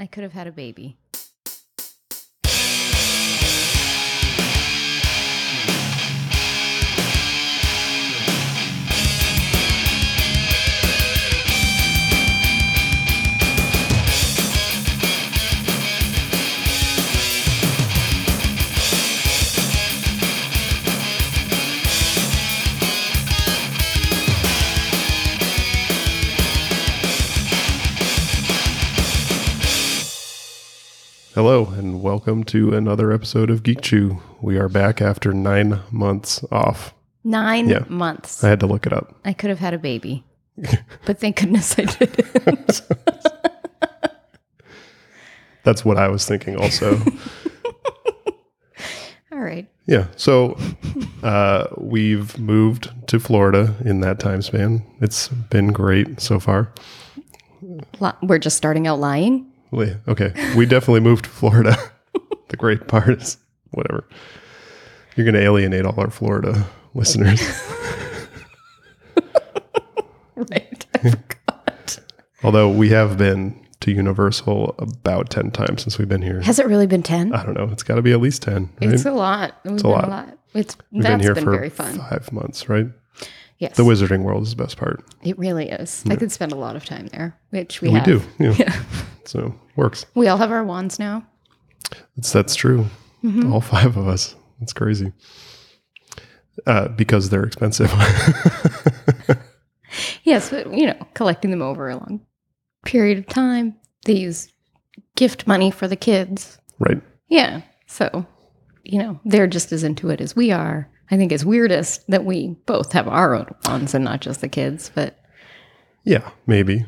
I could have had a baby. Hello, and welcome to another episode of Geek Chew. We are back after nine months off. Nine Yeah. months. I had to look it up. I could have had a baby. but thank goodness I didn't. That's what I was thinking also. All right. yeah, so uh, we've moved to Florida in that time span. It's been great so far. We're just starting out lying. Wait, Okay, we definitely moved to Florida. the great part is whatever. You're going to alienate all our Florida listeners. Right. I forgot. Although we have been to Universal about 10 times since we've been here. Has it really been 10? I don't know. It's got to be at least 10. Right? It's a lot. It's a been lot. a lot. It's We've that's been here been for very fun. five months, right? Yes. The Wizarding World is the best part. it really is. I could spend a lot of time there, which we We do. Yeah. Yeah. So works. We all have our wands now. It's, that's true. Mm-hmm. All five of us. It's crazy. Uh, because they're expensive. Yes, but you know, collecting them over a long period of time. They use gift money for the kids. right. Yeah. So, you know, they're just as into it as we are. I think it's weirdest that we both have our own ones and not just the kids, but Yeah, maybe.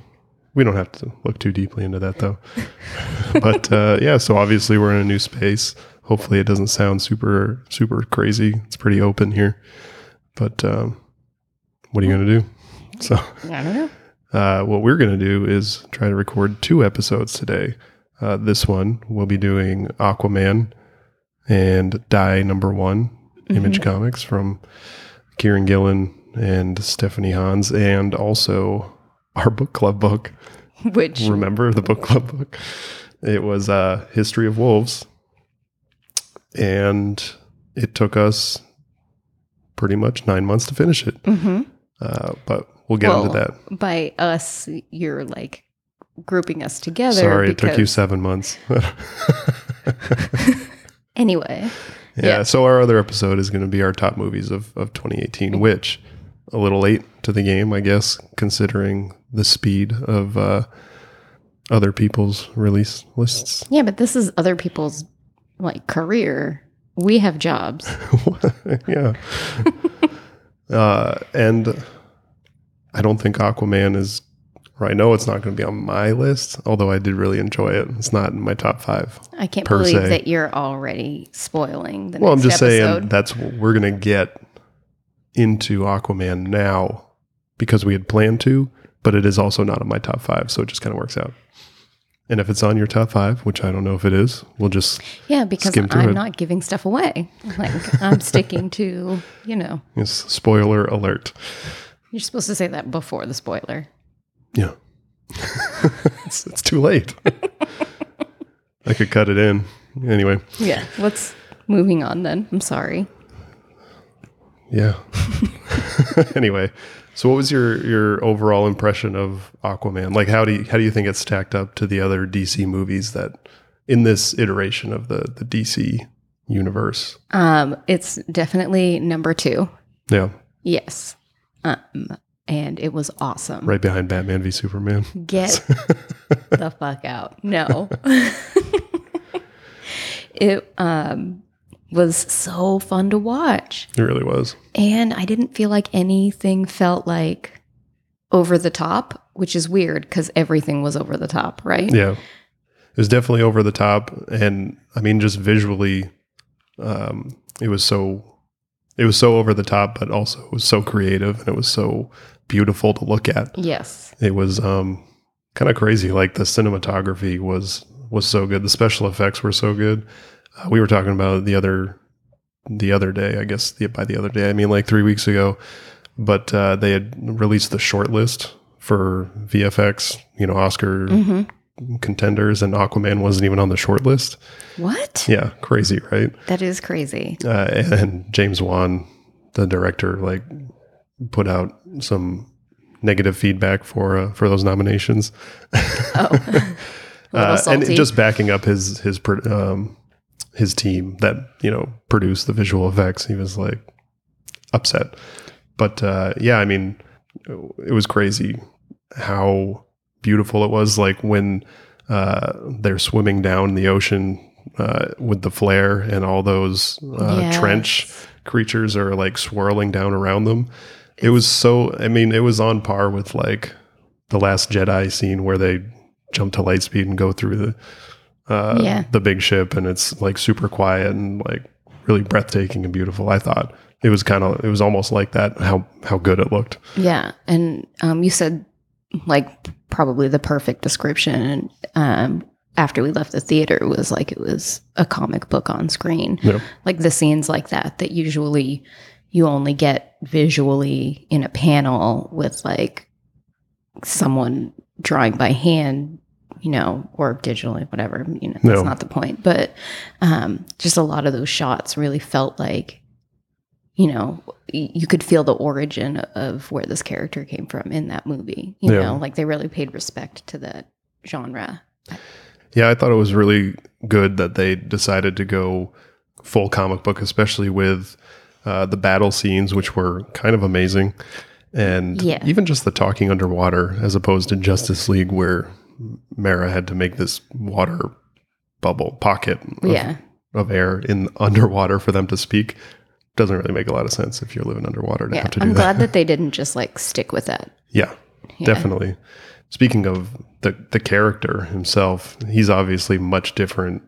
We don't have to look too deeply into that though. but uh, yeah, so obviously we're in a new space. Hopefully it doesn't sound super, super crazy. It's pretty open here. But um, what are you going to do? So. I don't know. Uh, what we're going to do is try to record two episodes today. Uh, this one we'll be doing Aquaman and Die Number One, Image Comics from Kieron Gillen and Stephanie Hans, and also our book club book. Which Remember the book club book? It was uh, History of Wolves, and it took us pretty much nine months to finish it. Mhm. Uh, but we'll get into that. by us, you're like grouping us together. Sorry, it took you seven months. Anyway, yeah, Yeah. So our other episode is going to be our top movies of, of 2018, which a little late to the game, I guess, considering the speed of uh, other people's release lists. yeah, but this is other people's like career. We have jobs. yeah. uh, and I don't think Aquaman is, or I know it's not going to be on my list, although I did really enjoy it. It's not in my top five. I can't believe se. that you're already spoiling the Well, I'm just episode. saying that's what we're going to get into Aquaman now because we had planned to, but it is also not in my top five. So it just kind of works out. And if it's on your top five, which I don't know if it is, we'll just Yeah, because I'm it. not giving stuff away. Like I'm sticking to, you know, yes, spoiler alert. you're supposed to say that before the spoiler. Yeah. it's, it's too late. I could cut it in. Anyway, Yeah. Let's moving on then. I'm sorry. yeah. anyway, so what was your your overall impression of Aquaman? Like how do you how do you think it's stacked up to the other DC movies that in this iteration of the the DC universe? Um, it's definitely number two. Yeah, Yes. Um, and it was awesome. right behind Batman v Superman. Get the fuck out. No. it um was so fun to watch. It really was. And I didn't feel like anything felt like over the top, which is weird because everything was over the top, right? Yeah. It was definitely over the top. And I mean, just visually, um, it was so, it was so over the top, but also it was so creative and it was so beautiful to look at. Yes. It was, um, kind of crazy. Like the cinematography was, was so good. The special effects were so good. Uh, we were talking about it the other, the other day, I guess the, by the other day, I mean like three weeks ago, but, uh, they had released the short list for VFX, you know, Oscar hmm contenders, and Aquaman wasn't even on the short list. What? Yeah, crazy, right? That is crazy. Uh, and James Wan, the director, like put out some negative feedback for uh, for those nominations. Oh, uh, and just backing up his his um, his team that you know produced the visual effects. He was like upset, but uh, yeah, I mean, it was crazy how beautiful it was. Like when uh, they're swimming down the ocean uh, with the flare, and all those uh, Yes. trench creatures are like swirling down around them. It was so. I mean, it was on par with like the Last Jedi scene where they jump to light speed and go through the uh, Yeah. the big ship, and it's like super quiet and like really breathtaking and beautiful. I thought it was kind of it was almost like that how how good it looked. Yeah, and um, you said like probably the perfect description. Um, after we left the theater, was like it was a comic book on screen. Yeah. Like the scenes like that that usually you only get visually in a panel with like someone drawing by hand, you know, or digitally, whatever. You know, that's No. not the point. But um, just a lot of those shots really felt like you know, you could feel the origin of where this character came from in that movie. You Yeah. know, like they really paid respect to that genre. Yeah, I thought it was really good that they decided to go full comic book, especially with uh, the battle scenes, which were kind of amazing, and Yeah. even just the talking underwater, as opposed to Justice League, where Mera had to make this water bubble pocket of, Yeah. of air in underwater for them to speak. Doesn't really make a lot of sense if you're living underwater to Yeah. have to do I'm that. glad that they didn't just like stick with that. Yeah, Yeah. definitely. Speaking of the the character himself, he's obviously much different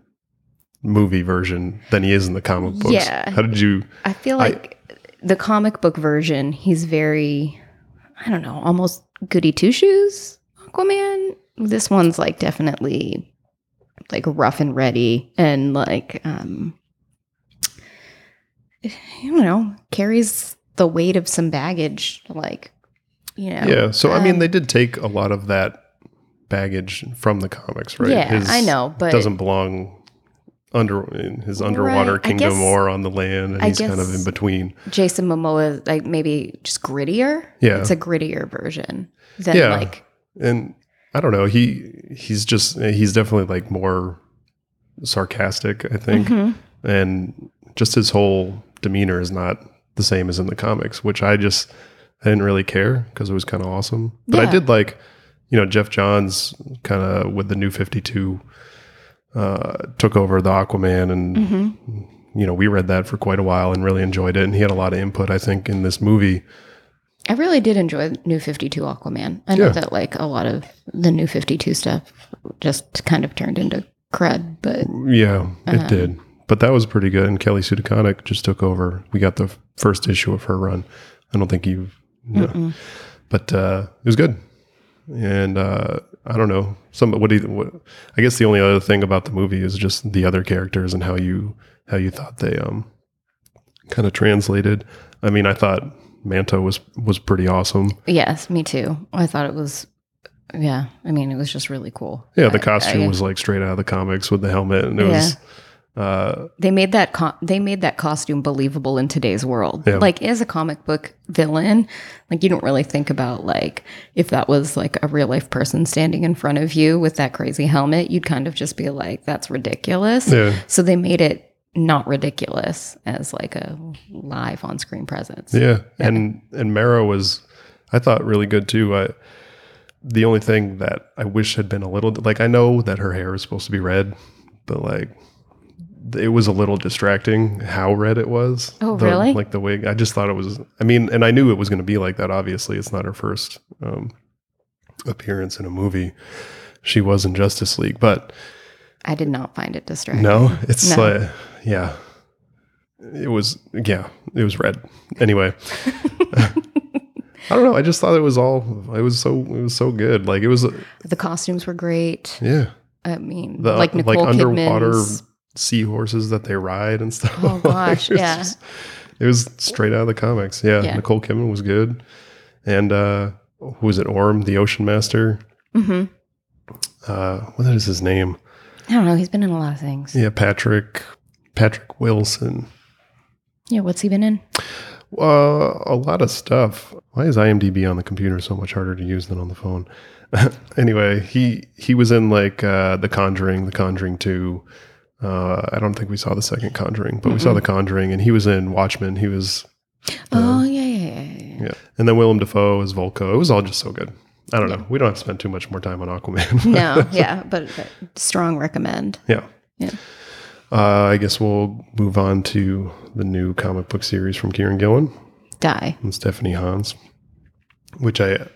movie version than he is in the comic books. Yeah. How did you? I feel I- like the comic book version, he's very, I don't know, almost goody two shoes Aquaman. This one's like definitely like rough and ready and like, um, I don't know, carries the weight of some baggage. Like, you know. Yeah. So I mean, um, they did take a lot of that baggage from the comics, right? Yeah, I know, but doesn't belong under in his underwater Right, kingdom guess- or on the land, and I he's kind of in between. Jason Momoa, like maybe just grittier. Yeah. It's a grittier version than Yeah. like, and I don't know. He he's just he's definitely like more sarcastic. I think, Mhm. and just his whole demeanor is not the same as in the comics, which I just I didn't really care because it was kind of awesome. But I did like, you know, Geoff Johns kind of with the new Fifty Two uh, took over the Aquaman, and Mhm. you know we read that for quite a while and really enjoyed it. And he had a lot of input, I think, in this movie. I really did enjoy New 52 Aquaman. I know Yeah. that like a lot of the New 52 stuff just kind of turned into crud, but Yeah, it Uh-huh. did. But that was pretty good. And Kelly Sue DeConnick just took over. We got the first issue of her run. I don't think you've, no. But uh, it was good. And uh, I don't know. Some what do you? What, I guess the only other thing about the movie is just the other characters and how you how you thought they um kind of translated. I mean, I thought Manta was was pretty awesome. yes, me too. I thought it was, yeah, I mean, it was just really cool. Yeah, the I- costume I- was like straight out of the comics with the helmet, and it was. Uh, They made that co- they made that costume believable in today's world. Yeah. Like as a comic book villain, like you don't really think about like if that was like a real life person standing in front of you with that crazy helmet, you'd kind of just be like, "That's ridiculous." yeah, So they made it not ridiculous as like a live on screen presence. Yeah, and and Mera was, I thought really good too. I, the only thing that I wish had been a little like I know that her hair is supposed to be red, but like it was a little distracting how red it was. Oh, The- really? Like the wig. I just thought it was. I mean, and I knew it was going to be like that. Obviously, it's not her first um, appearance in a movie. She was in Justice League, but I did not find it distracting. no, it's No. like yeah. It was yeah, it was red. Anyway. I don't know. I just thought it was all it was so it was so good. Like it was The costumes were great. yeah. I mean, The like like, Nicole underwater Kidman's. Seahorses that they ride and stuff. Oh, gosh, it yeah. just- it was straight out of the comics. Yeah. Yeah. Nicole Kidman was good. And uh who was it? Orm, the ocean master. Mhm. uh, what is his name? I don't know. He's been in a lot of things. Yeah, Patrick Patrick Wilson. Yeah, what's he been in? Uh, a lot of stuff. Why is IMDb on the computer so much harder to use than on the phone? anyway, he he was in like uh, The Conjuring, The Conjuring Two. Uh, I don't think we saw the second Conjuring, but we saw The Conjuring, and he was in Watchmen. He was, oh yeah, yeah, yeah, yeah, yeah. yeah, and then Willem Dafoe as Vulko. It was all just so good. I don't know. We don't have to spend too much more time on Aquaman. No, yeah, but, but strong recommend. yeah. Yeah. Uh, I guess we'll move on to the new comic book series from Kieron Gillen. Die. and Stephanie Hans, which I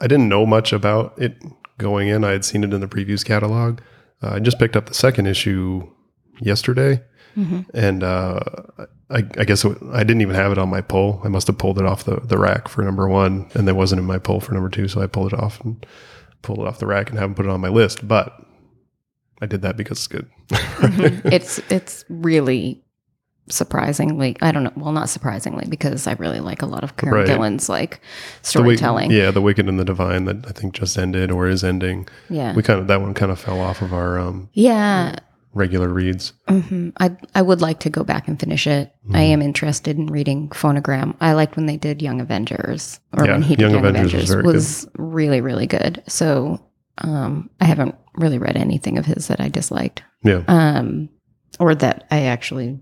I didn't know much about it going in. I had seen it in the previews catalog. Uh, I just picked up the second issue yesterday, Mhm. and uh, I, I guess it, I didn't even have it on my pull. I must have pulled it off the, the rack for number one, and there wasn't in my pull for number two, so I pulled it off and pulled it off the rack and haven't put it on my list. But I did that because it's good. Mhm. it's it's really surprisingly I don't know well not surprisingly because I really like a lot of Kieron Right. Gillen's like The storytelling. yeah, the Wicked and the Divine that I think just ended or is ending. yeah. We kind of that one kind of fell off of our um, Yeah. Regular reads. hmm I I would like to go back and finish it. Mm-hmm. I am interested in reading Phonogram. I liked when they did Young Avengers, or Yeah, when he did Young Young, Avengers was Avengers, very was really really good. So um, I haven't really read anything of his that I disliked, Yeah. um, or that I actually,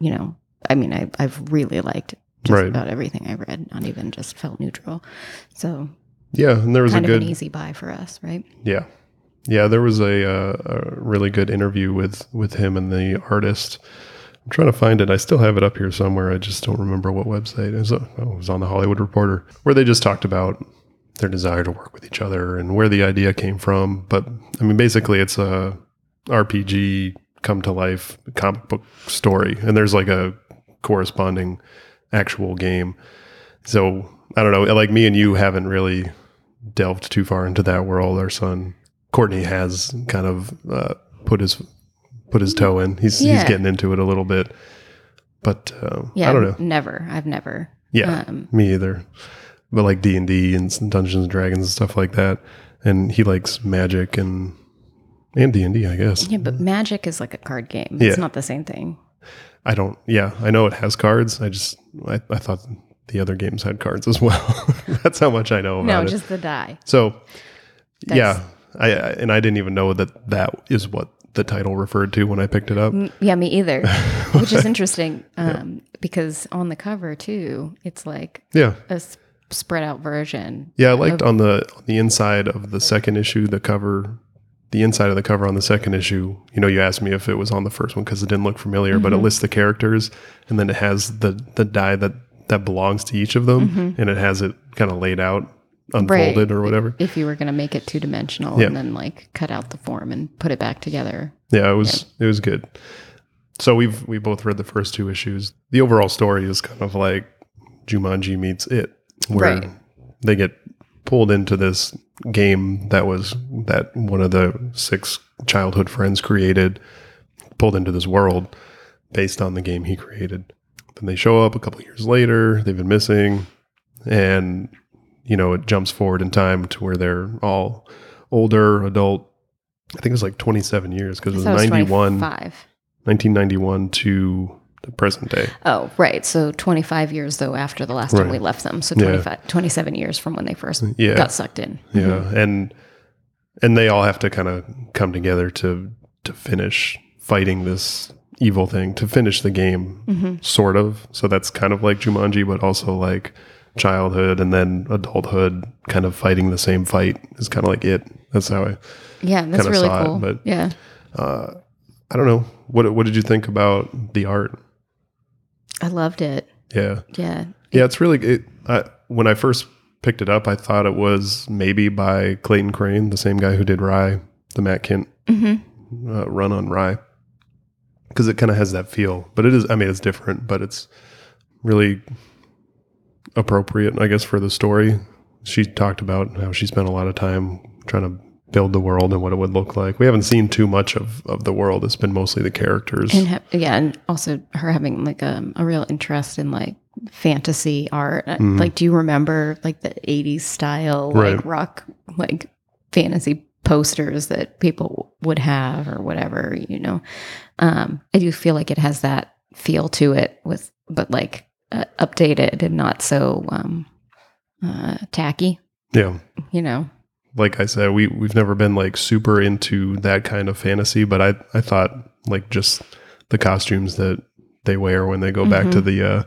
you know, I mean, I I've really liked just Right. about everything I read. Not even just felt neutral. So Yeah, and there was kind a of good an easy buy for us, right? yeah, yeah. There was a, uh, a really good interview with with him and the artist. I'm trying to find it. I still have it up here somewhere. I just don't remember what website. It was, oh, it was on the Hollywood Reporter, where they just talked about their desire to work with each other and where the idea came from. But I mean, basically, it's a RPG come to life comic book story, and there's like a corresponding actual game. So I don't know. Like me and you haven't really delved too far into that world. Our son Courtney has kind of uh, put his put his toe in. He's he's getting into it a little bit, but uh, Yeah, I don't know. Never, I've never. Yeah, Um, me either. But like D and D and Dungeons and Dragons and stuff like that, and he likes magic and and D and D, I guess. yeah, but Magic is like a card game. Yeah. It's not the same thing. I don't. Yeah, I know it has cards. I just I, I thought the other games had cards as well. That's how much I know about No, it. just the die. So, That's- yeah, I, I and I didn't even know that that is what the title referred to when I picked it up. Yeah, me either. Which is interesting um, because on the cover too, it's like Yeah, a s- spread out version. yeah. I liked on the on the inside of the second issue, the cover, the inside of the cover on the second issue. You know, you asked me if it was on the first one because it didn't look familiar, but it lists the characters and then it has the the die that that belongs to each of them, and it has it kind of laid out, unfolded or whatever. If you were going to make it two dimensional Yeah. and then like cut out the form and put it back together. Yeah, it was it was good. So we've we both read the first two issues. The overall story is kind of like Jumanji meets it, where Right. they get pulled into this game that was that one of the six childhood friends created, pulled into this world based on the game he created. Then they show up a couple years later. They've been missing, and you know it jumps forward in time to where they're all older, adult. I think it was like 27 years because it was So 91, 1991 to the present day. Oh, right. So 25 years though after the last time we left them. So Yeah. 27 years from when they first Yeah. got sucked in. Yeah, and and they all have to kind of come together to to finish fighting this evil thing, to finish the game, Mm-hmm. sort of. So that's kind of like Jumanji, but also like childhood and then adulthood, kind of fighting the same fight is kind of like it. That's how I. Yeah, that's really saw it, cool. but- yeah. I don't know what what did you think about the art? I loved it. Yeah, Yeah. yeah, it's really it. I, when I first picked it up, I thought it was maybe by Clayton Crain, the same guy who did Rai, the Matt Kindt hmm uh, run on Rai, because it kind of has that feel. But it is, I mean, it's different, but it's really appropriate, I guess, for the story. She talked about how she spent a lot of time trying to build the world and what it would look like. We haven't seen too much of, of the world. It's been mostly the characters. And ha- yeah, and also her having like um, a real interest in like fantasy art. Uh, Like, do you remember like the '80s style. Right. like rock like fantasy posters that people would have or whatever, you know. Um, I do feel like it has that feel to it with, but like uh, updated and not so um, uh, tacky, Yeah. you know. Like I said, we we've never been like super into that kind of fantasy, but I I thought like just the costumes that they wear when they go back to the uh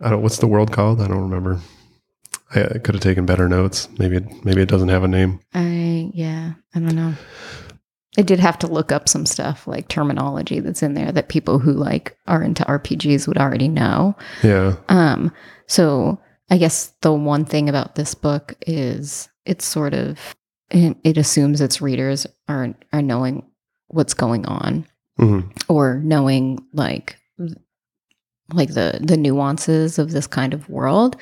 I don't what's the world called? I don't remember. I, I could have taken better notes. Maybe it, maybe it doesn't have a name. I yeah, I don't know. I did have to look up some stuff like terminology that's in there that people who like are into RPGs would already know. Yeah. Um, so I guess the one thing about this book is it's sort of it, it assumes its readers are are knowing what's going on hmm or knowing like like the the nuances of this kind of world.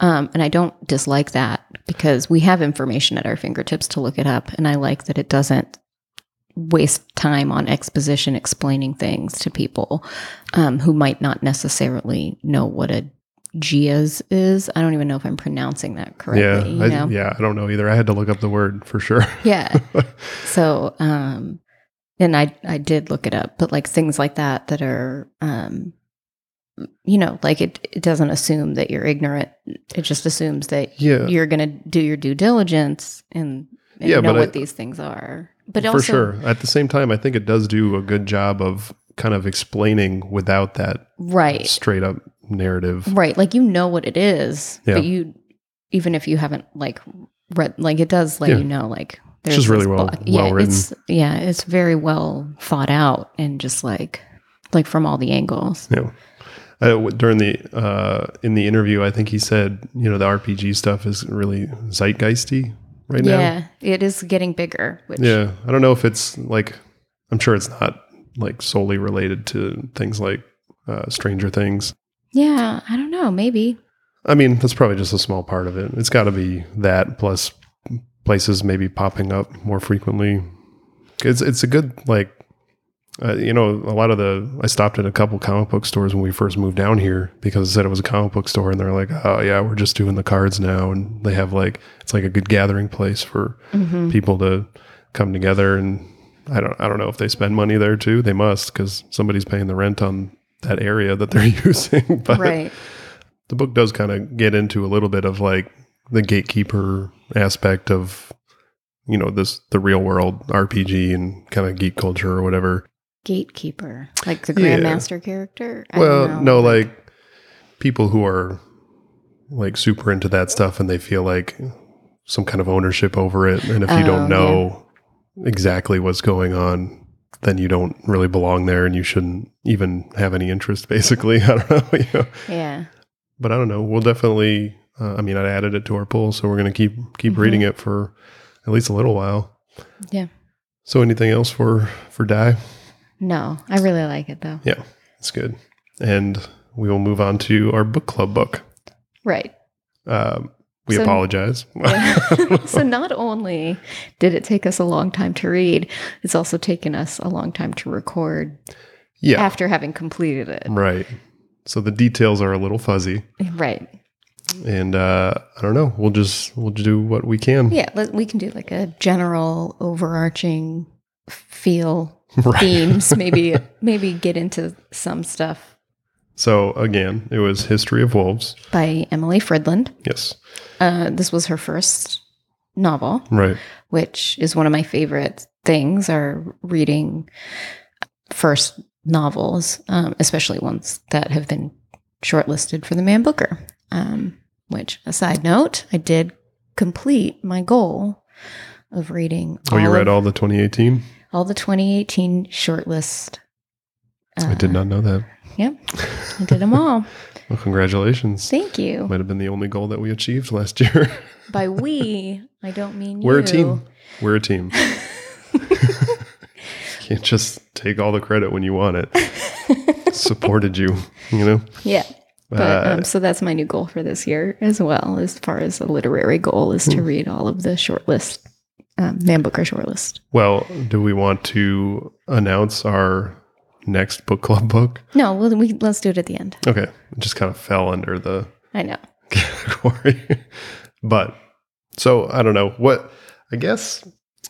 Um, and I don't dislike that because we have information at our fingertips to look it up, and I like that it doesn't waste time on exposition explaining things to people um, who might not necessarily know what a Giaz is. I don't even know if I'm pronouncing that correctly. Yeah. you know? I, yeah. I don't know either. I had to look up the word for sure. Yeah. So, um, and I I did look it up, but like things like that that are, um, you know, like it it doesn't assume that you're ignorant. It just assumes that yeah. you're gonna do your due diligence and, and Yeah, know but I- what these things are. But for also, sure. At the same time, I think it does do a good job of kind of explaining without that right, straight up narrative. right, like you know what it is, Yeah. but you even if you haven't like read, like it does let Yeah. you know, like there's just really well- well yeah, written. It's yeah, it's very well thought out and just like like from all the angles. Yeah. Uh, during the uh, in the interview, I think he said, you know, the RPG stuff is really zeitgeisty right now. Yeah, it is getting bigger. Which Yeah, I don't know if it's like I'm sure it's not like solely related to things like uh, Stranger Things. yeah, I don't know. Maybe I mean, that's probably just a small part of it. It's got to be that plus places maybe popping up more frequently. It's it's a good like uh, you know a lot of the I stopped at a couple comic book stores when we first moved down here because it said it was a comic book store and they're like oh yeah we're just doing the cards now and they have like it's like a good gathering place for Mhm. people to come together and I don't I don't know if they spend money there too they must because somebody's paying the rent on that area that they're using but right. the book does kind of get into a little bit of like the gatekeeper aspect of you know this the real world RPG and kind of geek culture or whatever. Gatekeeper, like the Yeah. Grandmaster character. I well, no, like people who are like super into that stuff and they feel like some kind of ownership over it and if you Oh, don't know exactly what's going on then you don't really belong there and you shouldn't even have any interest basically. I don't know, you know. yeah, but I don't know. We'll definitely. Uh, I mean, I added it to our poll, so we're going to keep keep Mhm. reading it for at least a little while. Yeah. So, anything else for for Die? No, I really like it though. Yeah, it's good. And we will move on to our book club book. Right. Um, we So- apologize. Yeah. so not only did it take us a long time to read, it's also taken us a long time to record yeah, after having completed it. right. So the details are a little fuzzy, Right. and uh, I don't know. We'll just we'll do what we can. Yeah, we can do like a general overarching feel Right. themes, maybe maybe get into some stuff So again, it was History of Wolves. by Emily Fridlund. Yes. Uh, this was her first novel, Right. which is one of my favorite things are reading first novels, um, especially ones that have been shortlisted for the Man Booker. Um, which, a side note, I did complete my goal of reading. Oh, you read all the 2018. All the 2018 shortlist. I did Uh, not know that. Yep, I did them all. Well, congratulations. Thank you. Might have been the only goal that we achieved last year. By we, I don't mean you. We're a team. We're a team. Can't just take all the credit when you want it. Supported you, you know. yeah. But Uh, um, so that's my new goal for this year as well, as far as a literary goal, is Hmm. to read all of the shortlist, um, Man Booker shortlist. well, do we want to announce our next book club book? No, well, we let's do it at the end. Okay, it just kind of fell under the I know. category. but so I don't know what I guess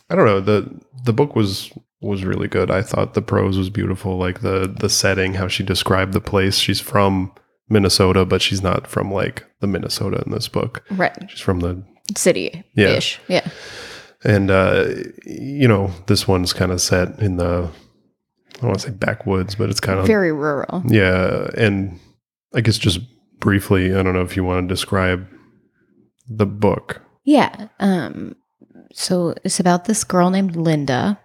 I don't know the the book was was really good. I thought the prose was beautiful, like the the setting, how she described the place. She's from Minnesota, but she's not from like the Minnesota in this book. Right. She's from the City ish. Yeah. And uh you know this one's kind of set in the I don't want to say backwoods, but it's kind of Very rural. yeah. And I guess just briefly, I don't know if you want to describe the book. Yeah. Um, so it's about this girl named Linda,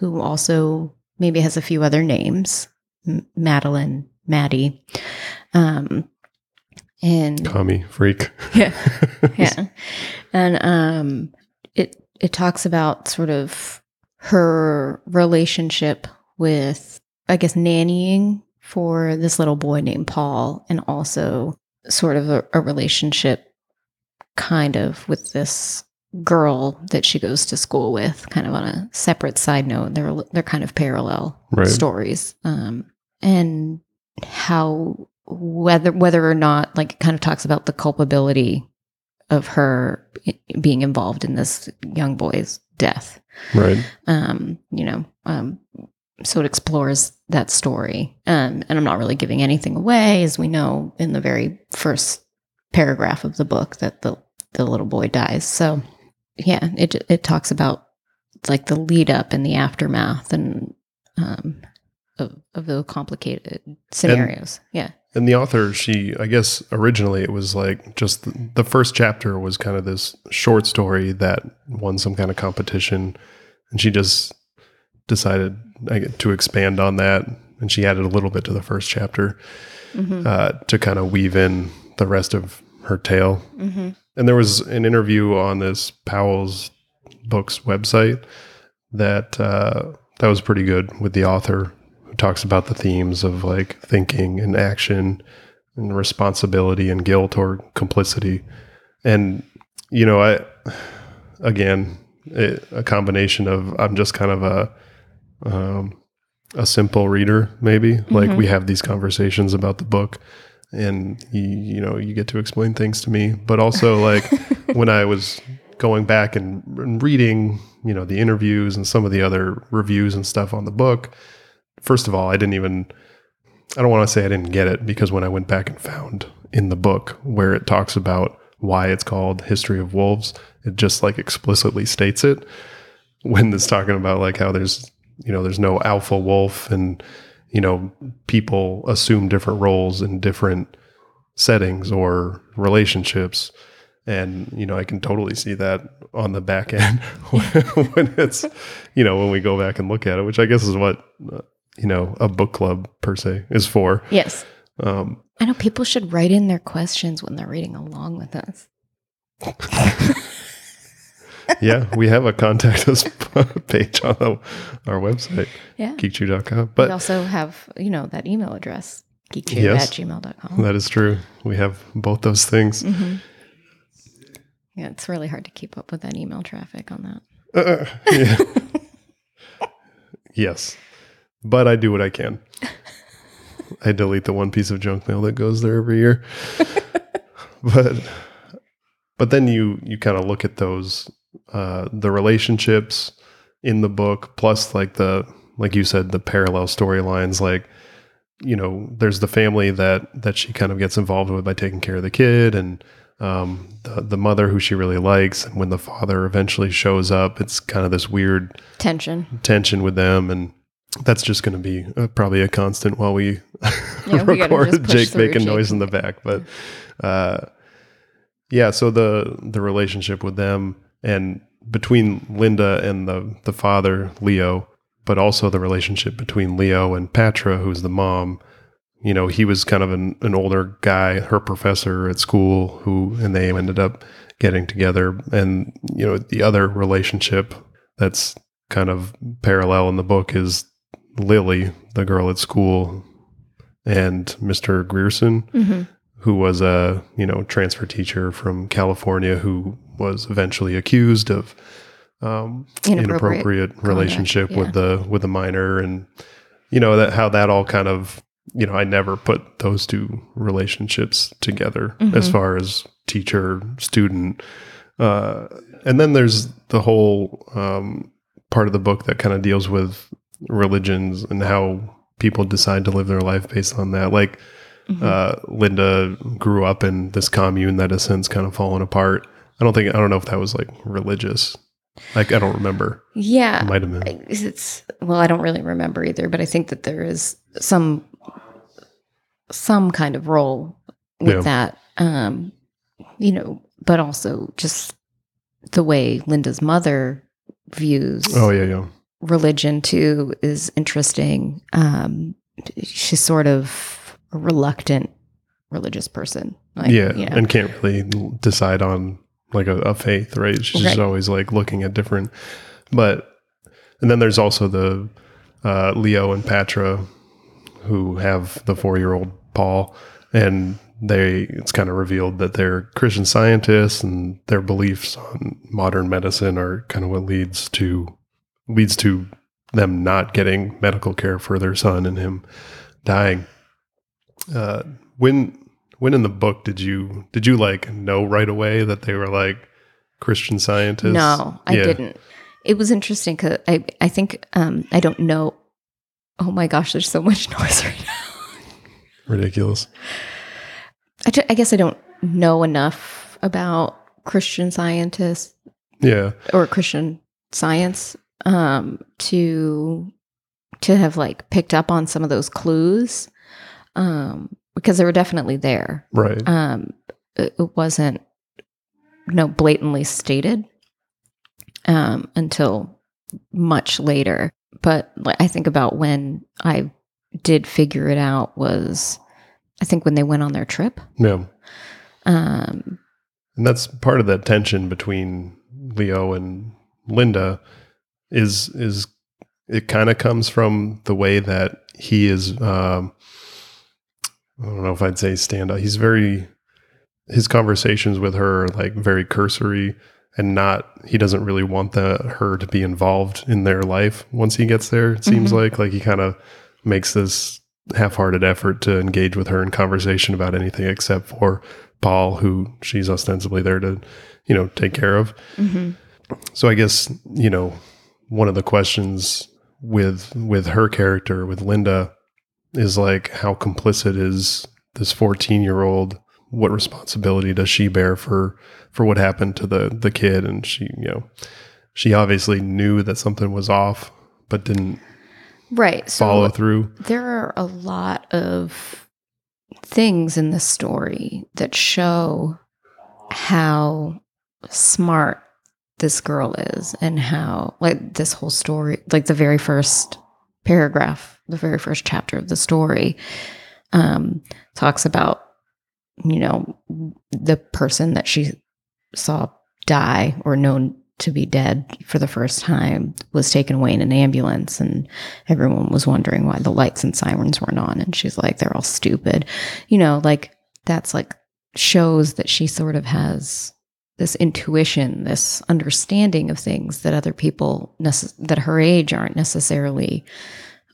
who also maybe has a few other names M- Madeline, Maddie. Um, and Commie freak. yeah, yeah. And um, it talks about sort of her relationship with, I guess, nannying for this little boy named Paul, and also sort of a, a relationship, kind of with this girl that she goes to school with. Kind of on a separate side note, they're they're kind of parallel Right. stories, um, and how whether whether or not like it kind of talks about the culpability of her being involved in this young boy's death. Right. um you know um so it explores that story. Um and i'm not really giving anything away as we know in the very first paragraph of the book that the the little boy dies. So yeah it it talks about like the lead up and the aftermath and um of, of the complicated scenarios. Yeah And the author, she, I guess originally it was like just the, the first chapter was kind of this short story that won some kind of competition. And she just decided to expand on that. And she added a little bit to the first chapter hmm uh, to kind of weave in the rest of her tale. hmm And there was an interview on this Powell's Books website that uh, that was pretty good with the author talks about the themes of like thinking and action and responsibility and guilt or complicity. And you know, I again it, a combination of I'm just kind of a um, a simple reader, maybe like Mhm. we have these conversations about the book and you, you know you get to explain things to me but also like when i was going back and, and reading you know the interviews and some of the other reviews and stuff on the book first of all i didn't even i don't want to say i didn't get it because when i went back and found in the book where it talks about why it's called history of wolves it just like explicitly states it. When it's talking about like how there's you know there's no alpha wolf and you know people assume different roles in different settings or relationships. And you know i can totally see that on the back end when it's you know when we go back and look at it which i guess is what uh, you know a book club per se is for yes um I know people should write in their questions when they're reading along with us. yeah we have a contact us page on the, our website Yeah. geekchew.com But we also have, you know, that email address, geekchew Yes. at gmail.com. that is true we have both those things hmm Yeah, it's really hard to keep up with that email traffic on that. Uh, yeah. yes, but I do what I can. I delete the one piece of junk mail that goes there every year. but but then you you kind of look at those uh, the relationships in the book, plus like the like you said the parallel storylines. Like you know, there's the family that that she kind of gets involved with by taking care of the kid and um, the the mother who she really likes, and when the father eventually shows up, it's kind of this weird Tension. tension with them, and that's just going to be uh, probably a constant while we Yeah, we record push Jake making Jake. noise in the back. But uh, yeah, so the the relationship with them and between Linda and the the father Leo, but also the relationship between Leo and Patra, who's the mom. You know, he was kind of an, an older guy, her professor at school, who and they ended up getting together. And you know, the other relationship that's kind of parallel in the book is Lily, the girl at school, and Mr. Grierson, hmm who was a you know transfer teacher from California who was eventually accused of um, Inappropriate inappropriate, relationship yeah. with the with the minor, and you know that how that all kind of you know I never put those two relationships together as Mhm. far as teacher student. Uh, and then there's the whole um, part of the book that kind of deals with religions and how people decide to live their life based on that. Like Mhm. uh, Linda grew up in this commune that has since kind of fallen apart. I don't think I don't know if that was like religious. Like I don't remember. yeah. It might have been. It's well i don't really remember either but i think that there is some some kind of role with Yeah. that um you know but also just the way linda's mother views Oh yeah, yeah. Religion too is interesting um she's sort of a reluctant religious person like, yeah, you know. and can't really decide on like a, a faith, right? She's just Right. always like looking at different. But and then there's also the uh, Leo and Patra who have the four year old Paul, and they it's kind of revealed that they're Christian scientists and their beliefs on modern medicine are kind of what leads to leads to them not getting medical care for their son and him dying. Uh, when when in the book did you did you like know right away that they were like Christian scientists? No, I Yeah. didn't. It was interesting because I, I think um, I don't know. Oh my gosh, there's so much noise right now. Ridiculous. I, I guess I don't know enough about Christian scientists Yeah. or Christian science um, to to have like picked up on some of those clues um, because they were definitely there. Right. um, it, it wasn't you no blatantly stated um, until much later. But like, I think about when I did figure it out was I think when they went on their trip. yeah. Um, And that's part of that tension between Leo and Linda is is it kind of comes from the way that he is um I don't know if I'd say stand out. He's very his conversations with her are like very cursory and not he doesn't really want the her to be involved in their life once he gets there. It seems Mhm. like like he kind of makes this half-hearted effort to engage with her in conversation about anything except for Paul, who she's ostensibly there to, you know, take care of. mhm. So I guess you know one of the questions with with her character with Linda is like how complicit is this 14 year old? What responsibility does she bear for for what happened to the the kid? And she you know she obviously knew that something was off, but didn't Right. So follow through. there are a lot of things in this story that show how smart this girl is and how like this whole story like the very first paragraph the very first chapter of the story um talks about you know the person that she saw die or known to be dead for the first time was taken away in an ambulance and everyone was wondering why the lights and sirens weren't on and she's like they're all stupid. You know like that's like shows that she sort of has this intuition this understanding of things that other people necess- that her age aren't necessarily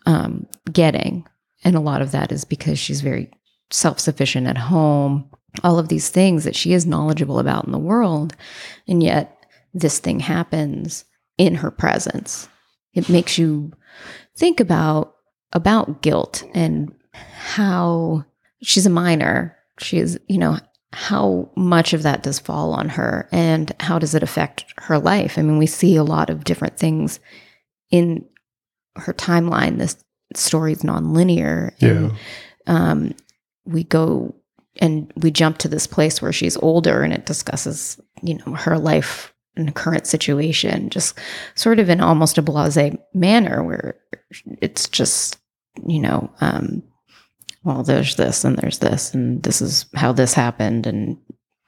um, getting. And a lot of that is because she's very self-sufficient at home. All of these things that she is knowledgeable about in the world. And yet this thing happens in her presence. It makes you think about about guilt and how she's a minor. She is you know how much of that does fall on her and how does it affect her life i mean we see a lot of different things in her timeline this story is nonlinear and Yeah. um, we go and we jump to this place where she's older and it discusses you know her life and current situation just sort of in almost a blase manner where it's just you know um, well there's this and there's this and this is how this happened and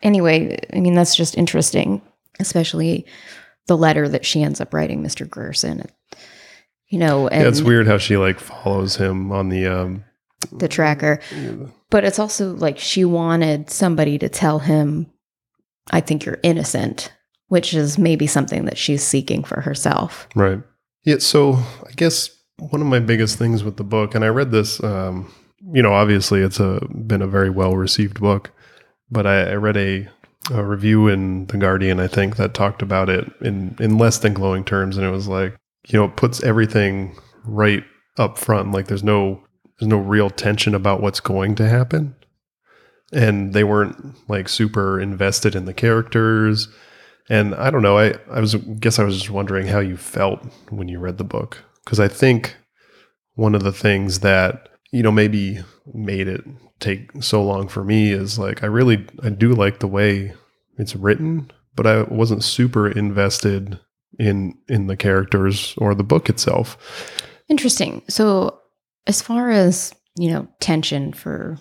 anyway i mean that's just interesting especially the letter that she ends up writing mr grierson you know and yeah, it's weird how she like follows him on the um the tracker but it's also like she wanted somebody to tell him, I think you're innocent, which is maybe something that she's seeking for herself. Right. Yeah. So I guess one of my biggest things with the book, and I read this, um, you know, obviously it's a been a very well received book, but I, I read a a review in the Guardian, I think, that talked about it in in less than glowing terms, and it was like, you know, it puts everything right up front. Like there's no there's no real tension about what's going to happen, and they weren't like super invested in the characters. And I don't know. I I was guess I was just wondering how you felt when you read the book because I think one of the things that you know maybe made it take so long for me is like I really I do like the way it's written, but I wasn't super invested in in the characters or the book itself. Interesting. So, as far as you know, tension for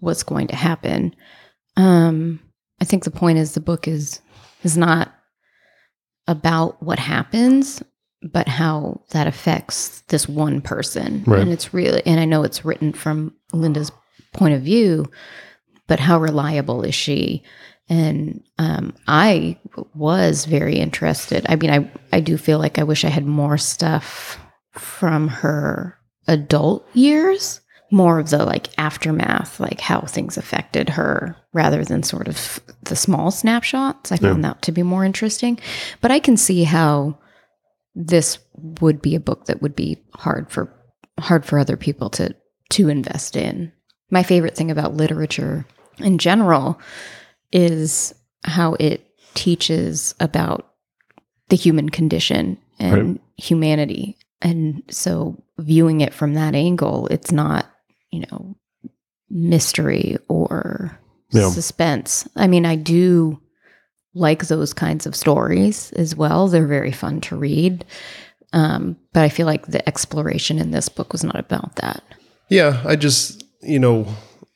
what's going to happen, um, I think the point is the book is is not about what happens, but how that affects this one person. Right. And it's really, and I know it's written from Linda's point of view, but how reliable is she? And um, I was very interested. I mean, I, I do feel like I wish I had more stuff from her adult years, more of the like aftermath, like how things affected her rather than sort of the small snapshots. I found that to be more interesting. But I can see how this would be a book that would be hard for hard for other people to to invest in. My favorite thing about literature in general is how it teaches about the human condition and Right. humanity. And so viewing it from that angle, it's not, you know, mystery or Yeah. suspense. I mean, I do like those kinds of stories as well. They're very fun to read. Um, but I feel like the exploration in this book was not about that. Yeah, I just you know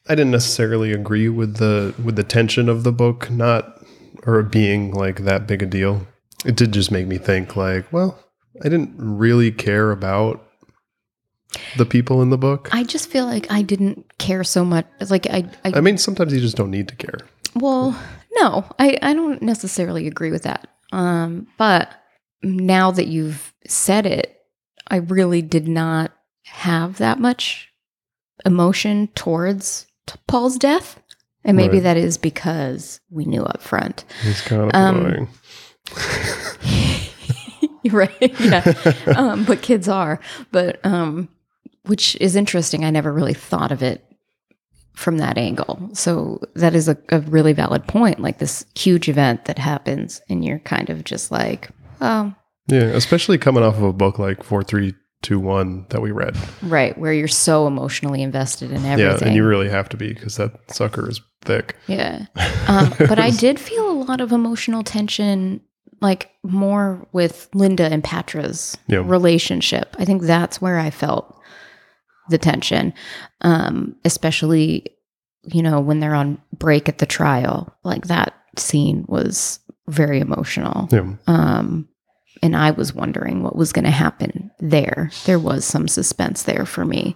I didn't necessarily agree with the with the tension of the book not or being like that big a deal. It did just make me think like, well, I didn't really care about the people in the book. I just feel like I didn't care so much. It's Like I, I I mean, sometimes you just don't need to care. well, no, I, I don't necessarily agree with that. Um, but now that you've said it, I really did not have that much emotion towards t- Paul's death. And maybe Right. that is because we knew up front. He's kind of Um, annoying. You're right. Yeah. um, but kids are. But um, which is interesting. I never really thought of it from that angle. So that is a, a really valid point. Like this huge event that happens, and you're kind of just like, oh, Yeah, especially coming off of a book like four three two one that we read. right, where you're so emotionally invested in everything. Yeah, and you really have to be because that sucker is thick. Yeah. Um, but I did feel a lot of emotional tension, like more with Linda and Patra's Yeah. relationship. I think that's where I felt the tension, um, especially, you know, when they're on break at the trial. Like that scene was very emotional. Yeah, Um, and I was wondering what was going to happen there. There was some suspense there for me.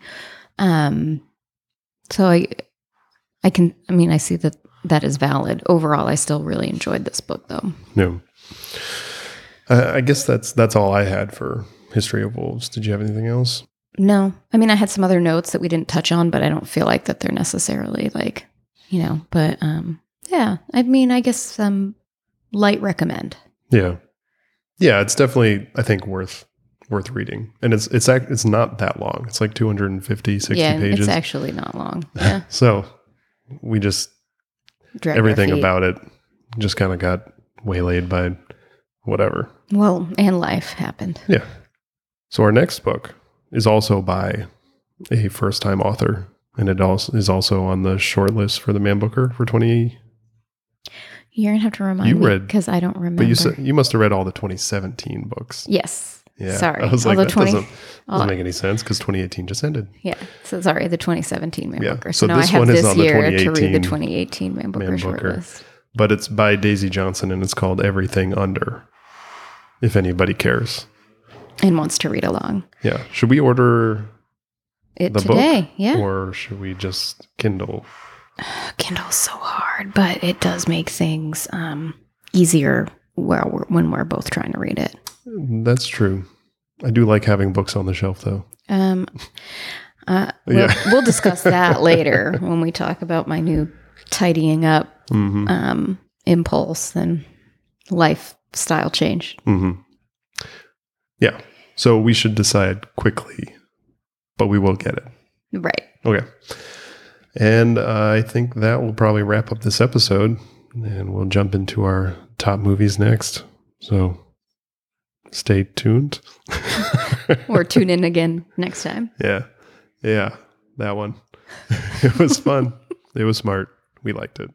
Um, so I, I can, I mean, I see that that is valid. Overall, I still really enjoyed this book, though. Yeah. I, I guess that's that's all I had for History of Wolves. Did you have anything else? No, I mean, I had some other notes that we didn't touch on, but I don't feel like that they're necessarily like, you know, but um, yeah, I mean, I guess um, light recommend. Yeah, yeah. It's definitely I think worth worth reading, and it's it's ac- it's not that long. It's like 250, 60 yeah, pages. it's actually not long. Yeah, so we just Drag everything about it just kind of got waylaid by whatever. well, and life happened. Yeah. So our next book is also by a first time author, and it also is also on the short list for the Man Booker for twenty. You're gonna have to remind You me read- because I don't remember. But you said you must have read all the twenty seventeen books. yes. Yeah. Sorry. I was like, that 20 doesn't, doesn't make any sense because twenty eighteen just ended. Yeah. So sorry, the 2017 Man Yeah. Booker. So So, now I this have one is this on the year to read the 2018 2018 Man Booker, Man Booker. shortlist. But it's by Daisy Johnson, and it's called Everything Under. If anybody cares, And wants to read along. yeah. Should we order It the today. book, Yeah. or should we just Kindle? Kindle's so hard, but it does make things um, easier while we're, when we're both trying to read it. That's true. I do like having books on the shelf, though. Um, uh, we'll, Yeah. we'll discuss that later when we talk about my new tidying up hmm um, impulse, and lifestyle change. hmm Yeah. So we should decide quickly, but we will get it. Right. Okay. And uh, I think that will probably wrap up this episode, and we'll jump into our top movies next. So stay tuned. Or tune in again next time. yeah. Yeah. That one. it was fun. it was smart. We liked it.